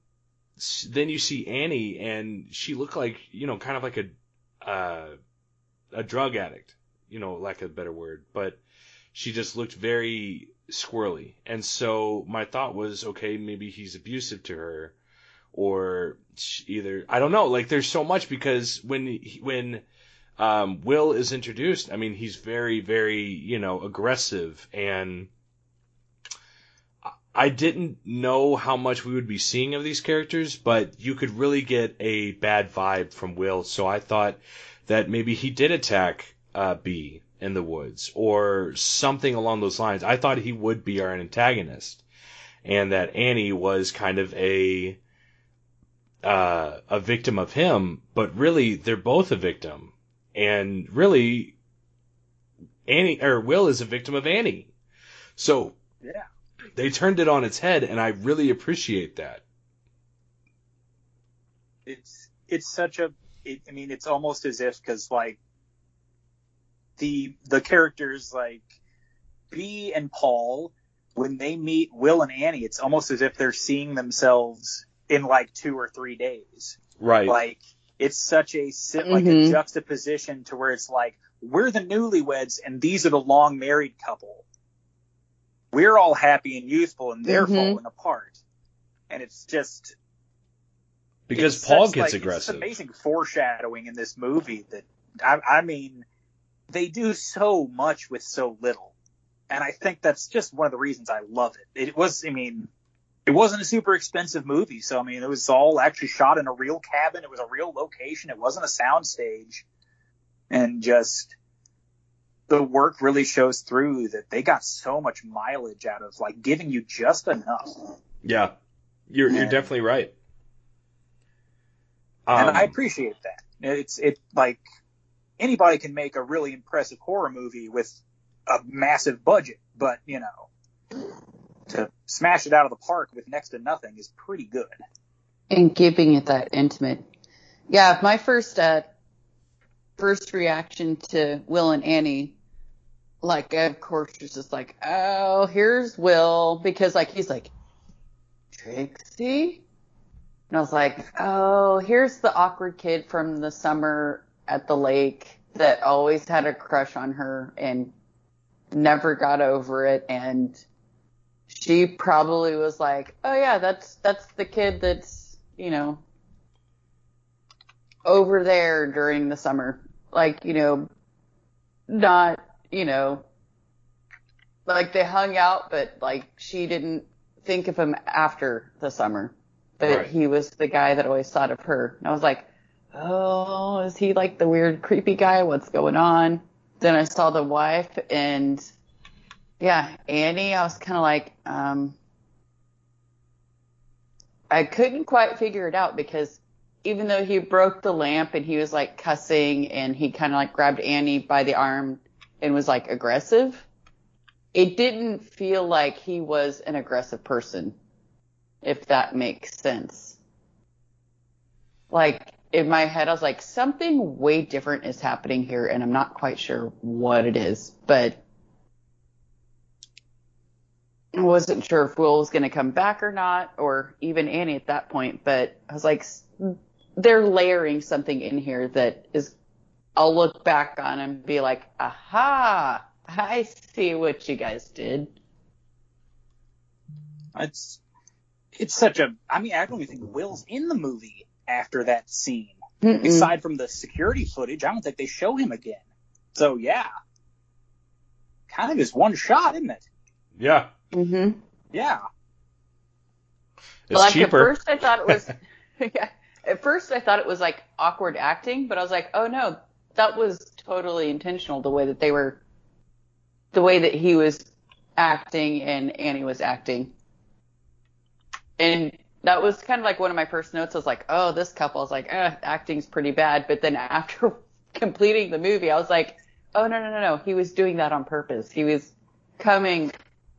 then you see Annie, and she looked like, you know, kind of like a, uh, a drug addict, you know, lack of a better word, but she just looked very squirrely. And so my thought was, okay, maybe he's abusive to her or either, I don't know, like there's so much because when, when, um, Will is introduced, I mean, he's very, very, you know, aggressive and I- didn't know how much we would be seeing of these characters, but you could really get a bad vibe from Will. So I thought that maybe he did attack uh, Bea in the woods or something along those lines. I thought he would be our antagonist, and that Annie was kind of a uh, a victim of him. But really, they're both a victim, and really, Annie or Will is a victim of Annie. So Yeah. they turned it on its head, and I really appreciate that. it's it's such a it, I mean it's almost as if because like the the characters like Bea and Paul when they meet Will and Annie it's almost as if they're seeing themselves in like two or three days Right. like it's such a si- like a Mhm. juxtaposition to where it's like we're the newlyweds and these are the long married couple we're all happy and youthful and they're Mhm. falling apart and it's just because it's Paul such, gets like, aggressive. It's amazing foreshadowing in this movie that I, I mean, they do so much with so little, and I think that's just one of the reasons I love it. It was, I mean, it wasn't a super expensive movie, so I mean, it was all actually shot in a real cabin. It was a real location. It wasn't a soundstage, and just the work really shows through that they got so much mileage out of like giving you just enough. Yeah, you're you're definitely right. and Um, I appreciate that. It's it like anybody can make a really impressive horror movie with a massive budget, but you know, to smash it out of the park with next to nothing is pretty good. And keeping it that intimate. Yeah, my first uh first reaction to Will and Annie, like of course was just like, oh, here's Will because like he's like Trixie, and I was like, oh, here's the awkward kid from the summer at the lake that always had a crush on her and never got over it and she probably was like, "Oh yeah, that's that's the kid that's, you know, over there during the summer." Like, you know, not, you know, like they hung out but like she didn't think of him after the summer. But Right. he was the guy that always thought of her. And I was like, "Oh, is he like the weird creepy guy? What's going on?" Then I saw the wife and yeah, Annie, I was kind of like, um, I couldn't quite figure it out because even though he broke the lamp and he was like cussing and he kind of like grabbed Annie by the arm and was like aggressive, it didn't feel like he was an aggressive person, if that makes sense. Like in my head, I was like, something way different is happening here and I'm not quite sure what it is, but I wasn't sure if Will was going to come back or not, or even Annie at that point. But I was like, they're layering something in here that is. I'll look back on and be like, aha, I see what you guys did. It's it's such a. I mean, I don't even think Will's in the movie after that scene. Mm-mm. Aside from the security footage, I don't think they show him again. So yeah, kind of is one shot, isn't it? Yeah. Mm-hmm. Yeah. It's like cheaper. at first I thought it was, yeah. At first I thought it was like awkward acting, but I was like, oh no, that was totally intentional. The way that they were, the way that he was acting and Annie was acting, and that was kind of like one of my first notes. I was like, oh, this couple. I was like, eh, acting's pretty bad. But then after completing the movie, I was like, oh no no no no, he was doing that on purpose. He was coming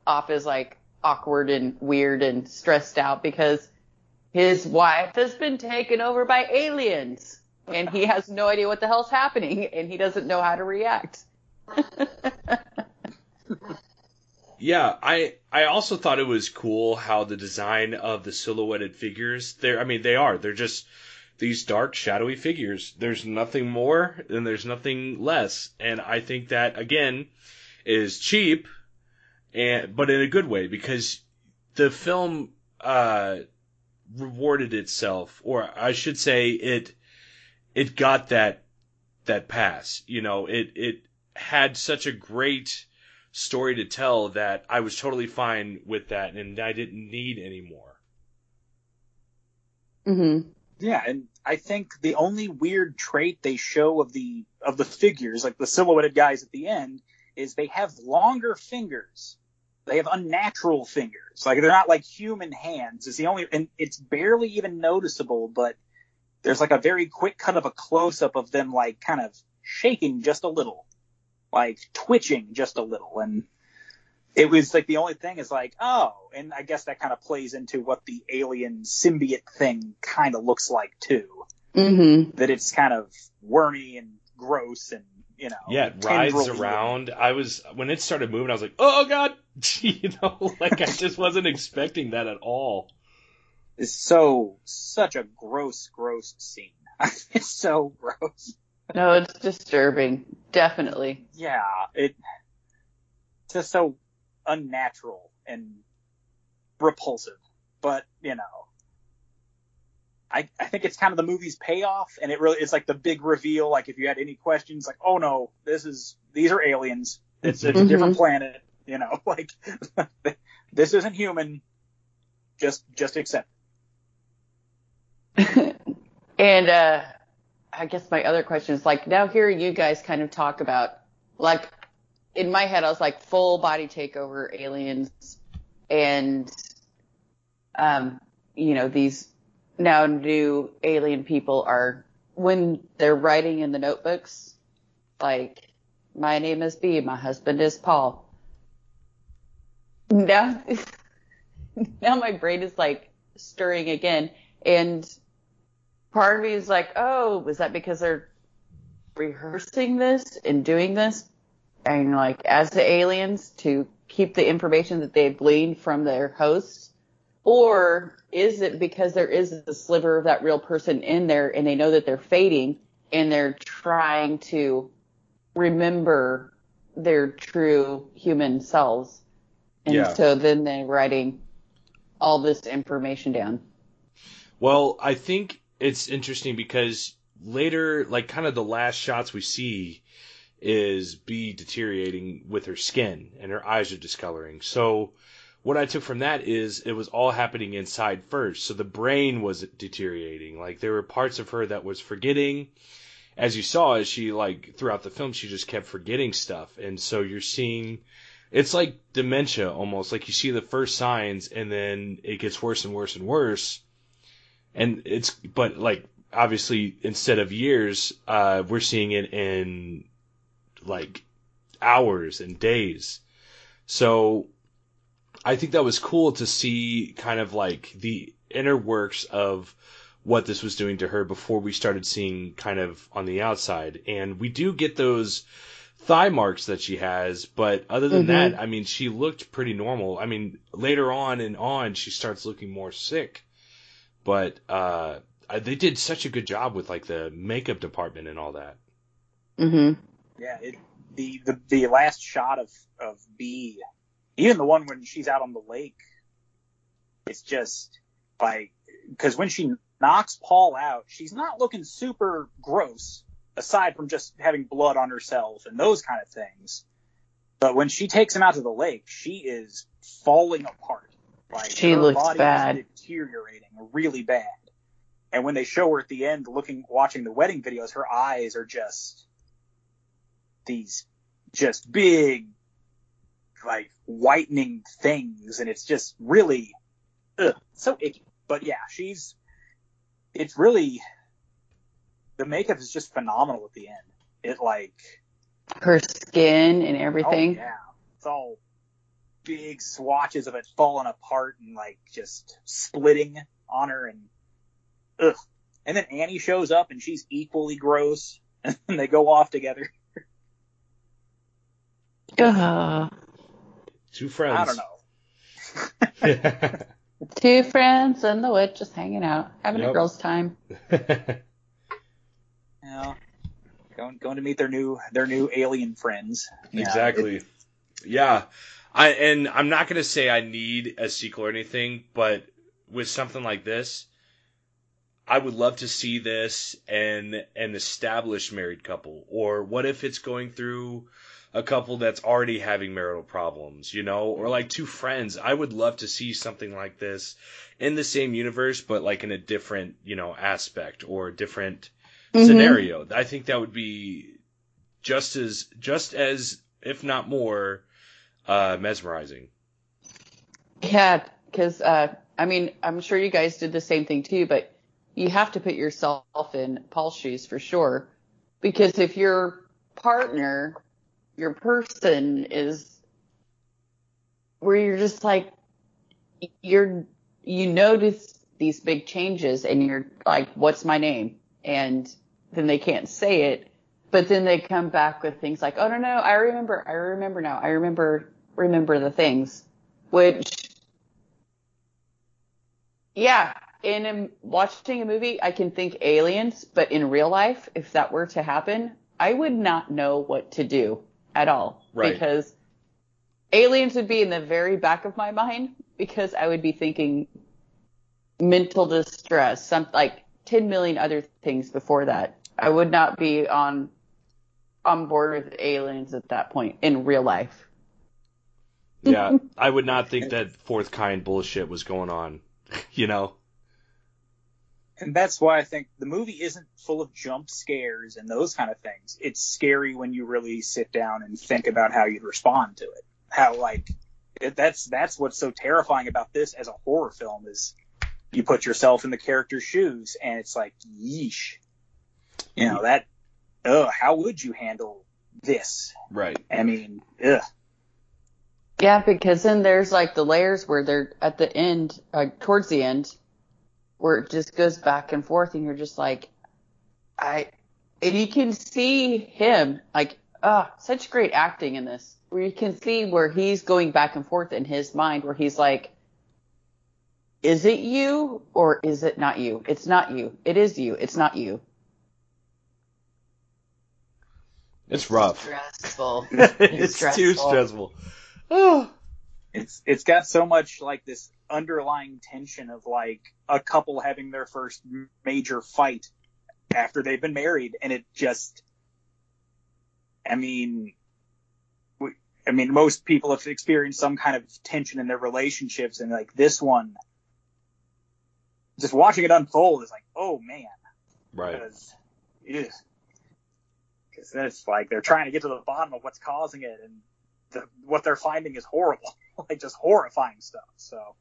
off as like awkward and weird and stressed out because his wife has been taken over by aliens and he has no idea what the hell's happening and he doesn't know how to react. Yeah, I I also thought it was cool how the design of the silhouetted figures they're I mean they are they're just these dark shadowy figures. There's nothing more and there's nothing less and I think that again is cheap and but in a good way because the film uh rewarded itself or I should say it it got that that pass. You know, it it had such a great story to tell that I was totally fine with that and I didn't need any more. Mm-hmm. Yeah, and I think the only weird trait they show of the of the figures, like the silhouetted guys at the end, is they have longer fingers. They have unnatural fingers. Like they're not like human hands. It's the only and it's barely even noticeable, but there's like a very quick cut of a close up of them like kind of shaking just a little. Like twitching just a little and it was like the only thing is like, oh, and I guess that kind of plays into what the alien symbiote thing kind of looks like too. Mm-hmm. That it's kind of wormy and gross and you know, Yeah, it rides around. I was when it started moving, I was like, "Oh god!" you know, like I just wasn't expecting that at all. It's so such a gross, gross scene. it's so gross. No, it's disturbing. Definitely. Yeah, it just so unnatural and repulsive. But you know, I I think it's kind of the movie's payoff, and it really it's like the big reveal. Like if you had any questions, like oh no, this is these are aliens. It's, it's a Mhm. different planet. You know, like this isn't human. Just just accept. and uh I guess my other question is like now hearing you guys kind of talk about like in my head I was like full body takeover aliens and um you know these now new alien people are when they're writing in the notebooks like my name is Bea my husband is Paul now now my brain is like stirring again. And part of me is like, oh, was that because they're rehearsing this and doing this? And like, as the aliens to keep the information that they've gleaned from their hosts? Or is it because there is a sliver of that real person in there and they know that they're fading and they're trying to remember their true human selves? And Yeah. so then they're writing all this information down. Well, I think it's interesting because later, like kind of the last shots we see is Bea deteriorating with her skin and her eyes are discoloring. So what I took from that is it was all happening inside first. So the brain was deteriorating. Like there were parts of her that was forgetting. As you saw, as she like throughout the film, she just kept forgetting stuff. And so you're seeing it's like dementia almost. Like you see the first signs and then it gets worse and worse and worse. And it's but like obviously instead of years uh we're seeing it in like hours and days. So i think that was cool to see kind of like the inner works of what this was doing to her before we started seeing kind of on the outside. And we do get those thigh marks that she has but other than Mhm. that i mean she looked pretty normal i mean later on and on she starts looking more sick but uh they did such a good job with like the makeup department and all that. Mm-hmm. Yeah, it, the, the the last shot of of Bea, even the one when she's out on the lake, it's just like because when she knocks Paul out, she's not looking super gross, aside from just having blood on herself and those kind of things. But when she takes him out to the lake, she is falling apart. Like She her looks body bad. is deteriorating really bad. And when they show her at the end looking watching the wedding videos, her eyes are just these just big like whitening things and it's just really ugh, so icky. But yeah, she's it's really the makeup is just phenomenal at the end. It like Her skin and oh everything. yeah. It's all big swatches of it falling apart and like just splitting on her and ugh. And then Annie shows up and she's equally gross and they go off together. Ugh. Two friends. I don't know. Two friends in the woods just hanging out, having a girl's time. Yeah. Going going to meet their new their new alien friends. Yeah, exactly. yeah. I and I'm not gonna say I need a sequel or anything, but with something like this, I would love to see this and an established married couple. Or what if it's going through a couple that's already having marital problems, you know, or like two friends. I would love to see something like this in the same universe, but like in a different, you know, aspect or different Mhm. scenario. I think that would be just as, just as, if not more, uh, mesmerizing. Yeah, because uh, I mean, I'm sure you guys did the same thing too, but you have to put yourself in Paul's shoes for sure. Because if your partner, your person is where you're just like, you're, you notice these big changes and you're like, what's my name? And then they can't say it, but then they come back with things like, oh no, no, I remember, I remember now, I remember, remember the things, which yeah, in a, watching a movie, I can think aliens, but in real life, if that were to happen, I would not know what to do at all. Right. Because aliens would be in the very back of my mind because I would be thinking mental distress, some like 10 million other things before that. I would not be on on board with aliens at that point in real life. Yeah, I would not think that fourth kind bullshit was going on, you know? and that's why I think the movie isn't full of jump scares and those kind of things. It's scary when you really sit down and think about how you'd respond to it. How like that's that's what's so terrifying about this as a horror film is you put yourself in the character's shoes and it's like yeesh. You know that. Ugh, how would you handle this? Right. I mean, ugh. Yeah, because then there's like the layers where they're at the end, uh, towards the end, where it just goes back and forth, and you're just like, I, and you can see him like, ah, such great acting in this, where you can see where he's going back and forth in his mind, where he's like, is it you or is it not you? It's not you. It is you. It's not you. It's rough. Stressful. it's too stressful. Oh. It's it's got so much like this underlying tension of like a couple having their first major fight after they've been married, and it just, I mean, we, I mean, most people have experienced some kind of tension in their relationships, and like this one, just watching it unfold is like, oh man, Right. because because it's like they're trying to get to the bottom of what's causing it, and the, what they're finding is horrible, like just horrifying stuff. So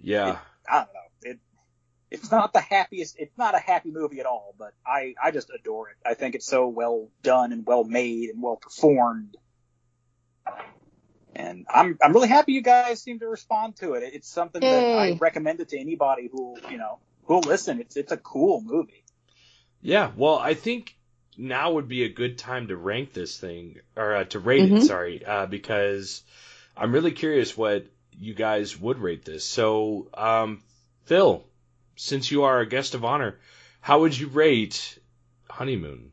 Yeah. I don't know. It it's not the happiest. It's not a happy movie at all, but I I just adore it. I think it's so well done and well made and well performed. And I'm I'm really happy you guys seem to respond to it. It's something that I recommend it to anybody who you know who'll listen. It's it's a cool movie. Yeah. Well, I think now would be a good time to rank this thing or uh, to rate it. Mhm. Sorry, uh, because I'm really curious what you guys would rate this. So, um, Phil, since you are a guest of honor, how would you rate Honeymoon?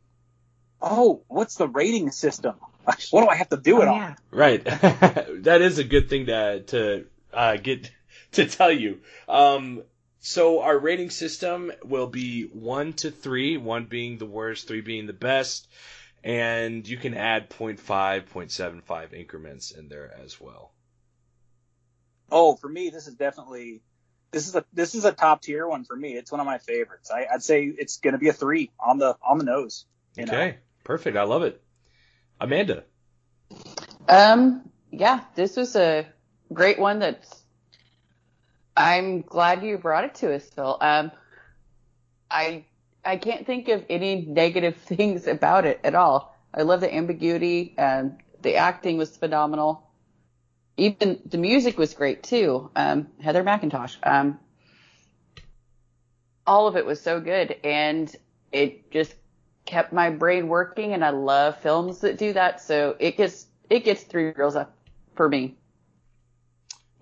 Oh, what's the rating system? What do I have to do it Oh, on? yeah. Right. that is a good thing to to uh, get to tell you. Um, so our rating system will be one to three, one being the worst, three being the best, and you can add 0.5, 0.75 increments in there as well. Oh, for me, this is definitely this is a this is a top tier one for me. It's one of my favorites. I, I'd say it's gonna be a three on the on the nose. You know? Okay, perfect. I love it. Amanda. Um, yeah, this was a great one that's, I'm glad you brought it to us, Phil. Um, I, I can't think of any negative things about it at all. I love the ambiguity and the acting was phenomenal. Even the music was great too. Um, Heather McIntosh. Um, all of it was so good and it just kept my brain working and I love films that do that. So it gets, it gets three girls up for me.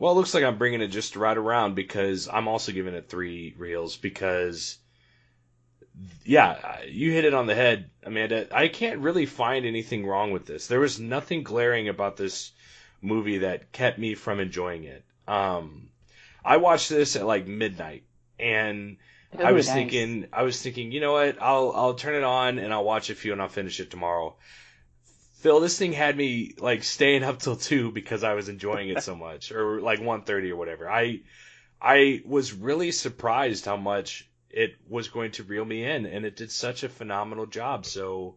Well, it looks like I'm bringing it just right around because I'm also giving it three reels because, yeah, you hit it on the head, Amanda. I can't really find anything wrong with this. There was nothing glaring about this movie that kept me from enjoying it. Um, I watched this at like midnight and I was nice. thinking, I was thinking, you know what? I'll I'll turn it on and I'll watch a few and I'll finish it tomorrow. Phil, this thing had me like staying up till two because I was enjoying it so much, or like one thirty or whatever. I I was really surprised how much it was going to reel me in, and it did such a phenomenal job. So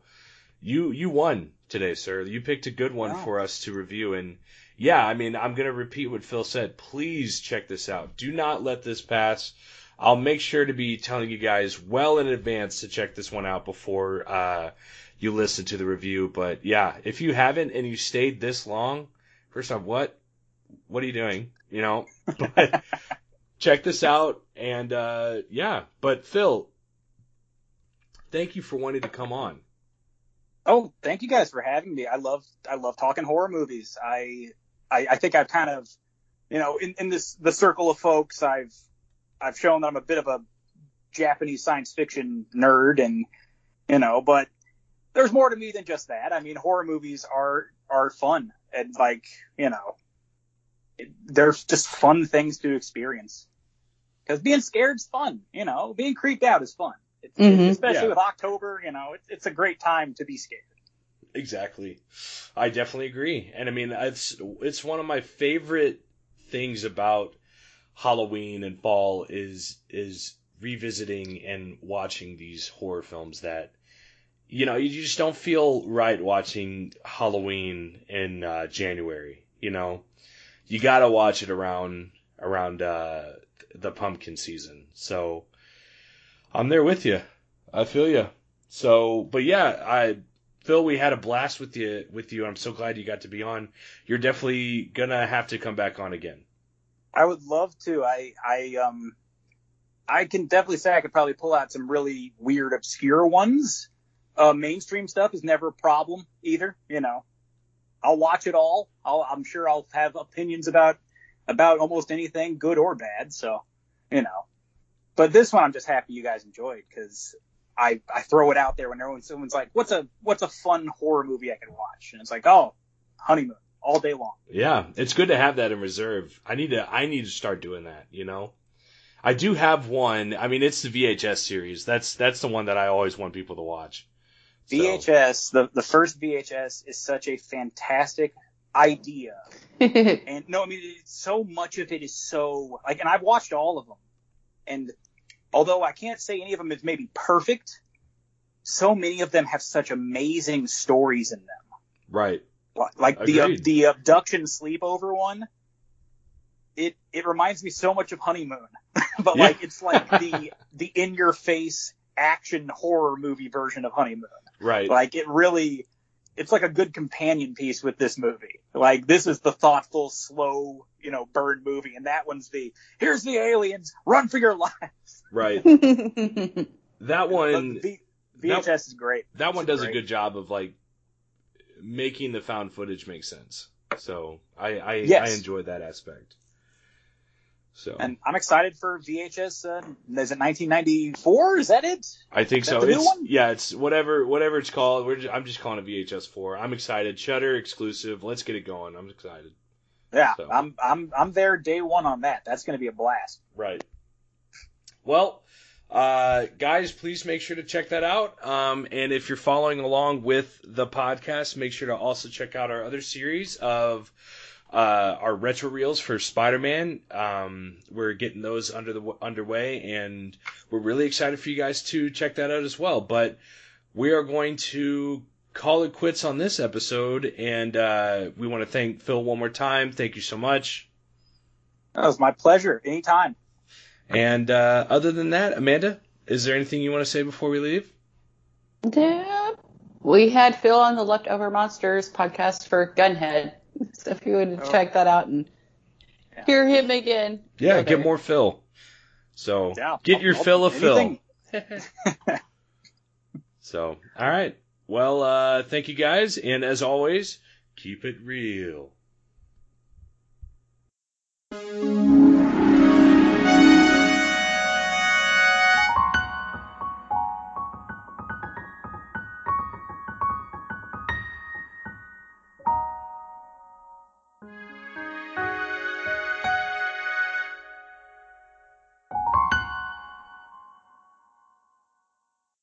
you you won today, sir. You picked a good one Wow. for us to review, and yeah, I mean, I'm gonna repeat what Phil said. Please check this out. Do not let this pass. I'll make sure to be telling you guys well in advance to check this one out before uh, you listen to the review. But yeah, if you haven't and you stayed this long, first off, what what are you doing? You know, but check this out and uh, yeah. But Phil, thank you for wanting to come on. Oh, thank you guys for having me. I love I love talking horror movies. I I, I think I've kind of you know in, in this the circle of folks I've I've shown that I'm a bit of a Japanese science fiction nerd and you know but there's more to me than just that. I mean horror movies are are fun and like you know it, they're just fun things to experience because being scared's fun. You know being creeped out is fun. It's, Mhm. Especially Yeah. with October, you know, it's, it's a great time to be scared. Exactly. I definitely agree. And I mean, it's it's one of my favorite things about Halloween and fall is is revisiting and watching these horror films that you know, you just don't feel right watching Halloween in uh, January, you know. You got to watch it around around uh the pumpkin season. So I'm there with you. I feel you. So, but yeah, I Phil, we had a blast with you. With you, I'm so glad you got to be on. You're definitely gonna have to come back on again. I would love to. I I um I can definitely say I could probably pull out some really weird, obscure ones. Uh, mainstream stuff is never a problem either. You know, I'll watch it all. I'll, I'm sure I'll have opinions about about almost anything, good or bad. So, you know, but this one I'm just happy you guys enjoyed because I I throw it out there when everyone someone's like, what's a what's a fun horror movie I can watch, and it's like, oh, Honeymoon all day long. Yeah, it's good to have that in reserve. I need to I need to start doing that, you know. I do have one. I mean, it's the VHS series. That's that's the one that I always want people to watch. So- VHS, the the first VHS is such a fantastic idea, and no, I mean so much of it is so like, and I've watched all of them, and although I can't say any of them is maybe perfect, so many of them have such amazing stories in them. Right. Like- the uh, Agreed. the abduction sleepover one, it it reminds me so much of Honeymoon, but Yeah. like it's like the the in your face action horror movie version of Honeymoon. Right. Like it really, it's like a good companion piece with this movie. Like this is the thoughtful, slow, you know, burn movie, and that one's the here's the aliens, run for your lives. right. That one. V- VHS is great. that one does a good job of like making the found footage make sense. So I I, Yes. I enjoyed that aspect. So And I'm excited for VHS. Uh, is it 1994? Is that it? I think Is so. that the new It's one? yeah, it's whatever whatever it's called. We're just, I'm just calling it VHS four. I'm excited. Shudder exclusive. Let's get it going. I'm excited. Yeah, So. I'm I'm I'm there day one on that. That's going to be a blast. Right. Well, uh, guys, please make sure to check that out. Um, and if you're following along with the podcast, make sure to also check out our other series of uh, our retro reels for Spider-Man. Um, we're getting those under the underway, and we're really excited for you guys to check that out as well. But we are going to call it quits on this episode, and uh, we want to thank Phil one more time. Thank you so much. That was my pleasure. Anytime. And uh, other than that, Amanda, is there anything you want to say before we leave? Yeah. We had Phil on the Leftover Monsters podcast for Gunhead. So if you would Oh. check that out and Yeah. hear him again. Yeah, go get more Phil. So Yeah, get I'll- your I'll- fill of anything. Phil. So, all right. Well, uh, thank you guys, and as always, keep it real.